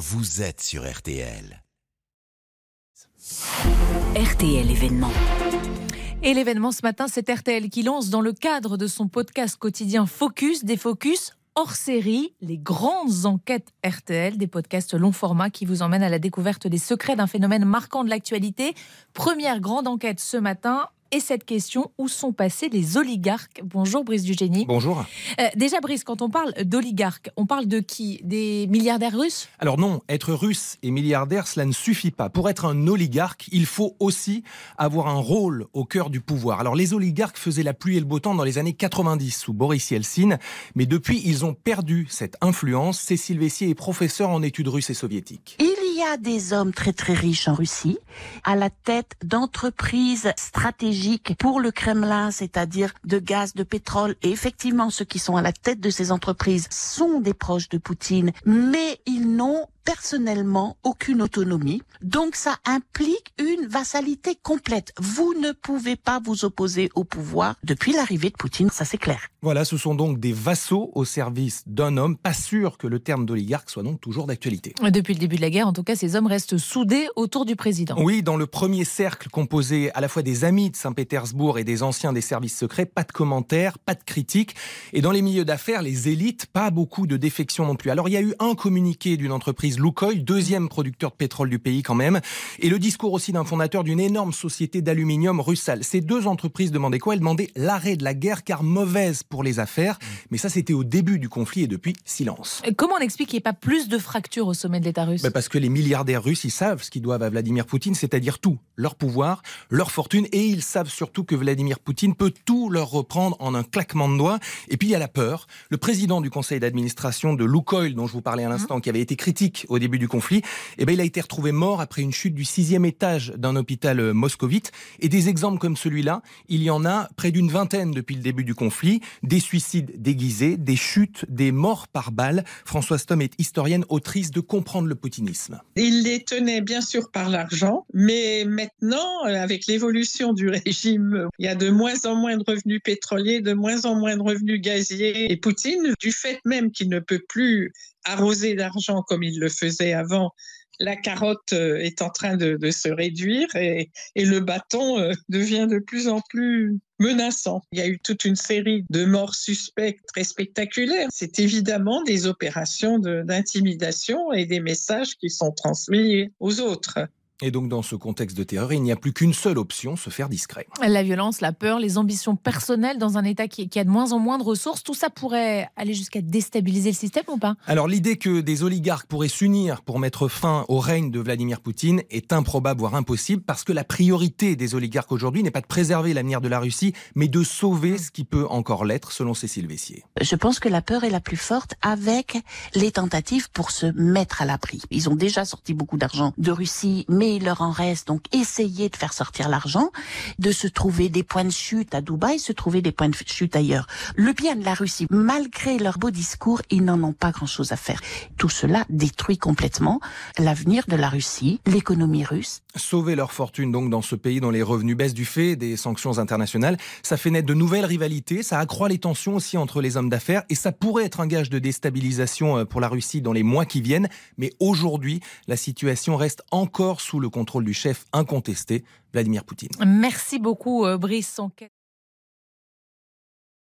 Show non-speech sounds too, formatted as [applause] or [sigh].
vous êtes sur RTL. RTL événement. Et l'événement ce matin, c'est RTL qui lance dans le cadre de son podcast quotidien Focus des Focus hors série, les grandes enquêtes RTL, des podcasts long format qui vous emmènent à la découverte des secrets d'un phénomène marquant de l'actualité. Première grande enquête ce matin, et cette question où sont passés les oligarques? Bonjour Brice Dugénie. Bonjour. Euh, déjà Brice, quand on parle d'oligarques, on parle de qui? Des milliardaires russes? Alors non, être russe et milliardaire, cela ne suffit pas. Pour être un oligarque, il faut aussi avoir un rôle au cœur du pouvoir. Alors les oligarques faisaient la pluie et le beau temps dans les années 90 sous Boris Yeltsin, mais depuis ils ont perdu cette influence. Cécile Vessier est professeure en études russes et soviétiques. Il y a des hommes très très riches en Russie, à la tête d'entreprises stratégiques pour le Kremlin, c'est-à-dire de gaz, de pétrole. Et effectivement, ceux qui sont à la tête de ces entreprises sont des proches de Poutine, mais ils n'ont personnellement aucune autonomie. Donc ça implique une vassalité complète. Vous ne pouvez pas vous opposer au pouvoir depuis l'arrivée de Poutine, ça c'est clair. Voilà, ce sont donc des vassaux au service d'un homme. Pas sûr que le terme d'oligarque soit donc toujours d'actualité. Depuis le début de la guerre, en tout cas, ces hommes restent soudés autour du président. Oui, dans le premier cercle composé à la fois des amis de Saint-Pétersbourg et des anciens des services secrets, pas de commentaires, pas de critiques. Et dans les milieux d'affaires, les élites, pas beaucoup de défections non plus. Alors il y a eu un communiqué d'une entreprise Lukoil, deuxième producteur de pétrole du pays quand même, et le discours aussi d'un fondateur d'une énorme société d'aluminium Russal. Ces deux entreprises demandaient quoi? Elles demandaient l'arrêt de la guerre car mauvaise pour les affaires. Mais ça, c'était au début du conflit et depuis, silence. Comment on explique qu'il n'y ait pas plus de fractures au sommet de l'État russe? Ben Parce que les milliardaires russes, ils savent ce qu'ils doivent à Vladimir Poutine, c'est-à-dire tout, leur pouvoir, leur fortune, et ils savent surtout que Vladimir Poutine peut tout leur reprendre en un claquement de doigts. Et puis il y a la peur. Le président du conseil d'administration de Lukoil, dont je vous parlais à l'instant, mmh. qui avait été critique au début du conflit, eh ben, il a été retrouvé mort après une chute du sixième étage d'un hôpital euh, moscovite. Et des exemples comme celui-là, il y en a près d'une vingtaine depuis le début du conflit. Des suicides déguisés, des chutes, des morts par balles. Françoise Tom est historienne, autrice de Comprendre le poutinisme. Il les tenait bien sûr par l'argent, mais maintenant, euh, avec l'évolution du régime, il y a de moins en moins de revenus pétroliers, de moins en moins de revenus gaziers. Et Poutine, du fait même qu'il ne peut plus arrosé d'argent comme il le faisait avant, la carotte euh, est en train de, se réduire et, le bâton euh, [laughs] devient de plus en plus menaçant. Il y a eu toute une série de morts suspectes très spectaculaires. C'est évidemment des opérations d'intimidation et des messages qui sont transmis aux autres. Et donc, dans ce contexte de terreur, il n'y a plus qu'une seule option, se faire discret. La violence, la peur, les ambitions personnelles dans un État qui, a de moins en moins de ressources, tout ça pourrait aller jusqu'à déstabiliser le système ou pas? Alors, l'idée que des oligarques pourraient s'unir pour mettre fin au règne de Vladimir Poutine est improbable, voire impossible, parce que la priorité des oligarques aujourd'hui n'est pas de préserver l'avenir de la Russie, mais de sauver ce qui peut encore l'être, selon Cécile Vessier. Je pense que la peur est la plus forte avec les tentatives pour se mettre à l'abri. Ils ont déjà sorti beaucoup d'argent de Russie, mais il leur en reste donc essayer de faire sortir l'argent, de se trouver des points de chute à Dubaï, se trouver des points de chute ailleurs. Le bien de la Russie, malgré leur beau discours, ils n'en ont pas grand-chose à faire. Tout cela détruit complètement l'avenir de la Russie, l'économie russe. Sauver leur fortune donc dans ce pays dont les revenus baissent du fait des sanctions internationales, ça fait naître de nouvelles rivalités, ça accroît les tensions aussi entre les hommes d'affaires et ça pourrait être un gage de déstabilisation euh, pour la Russie dans les mois qui viennent. Mais aujourd'hui, la situation reste encore sous le contrôle du chef incontesté, Vladimir Poutine. Merci beaucoup, euh, Brice.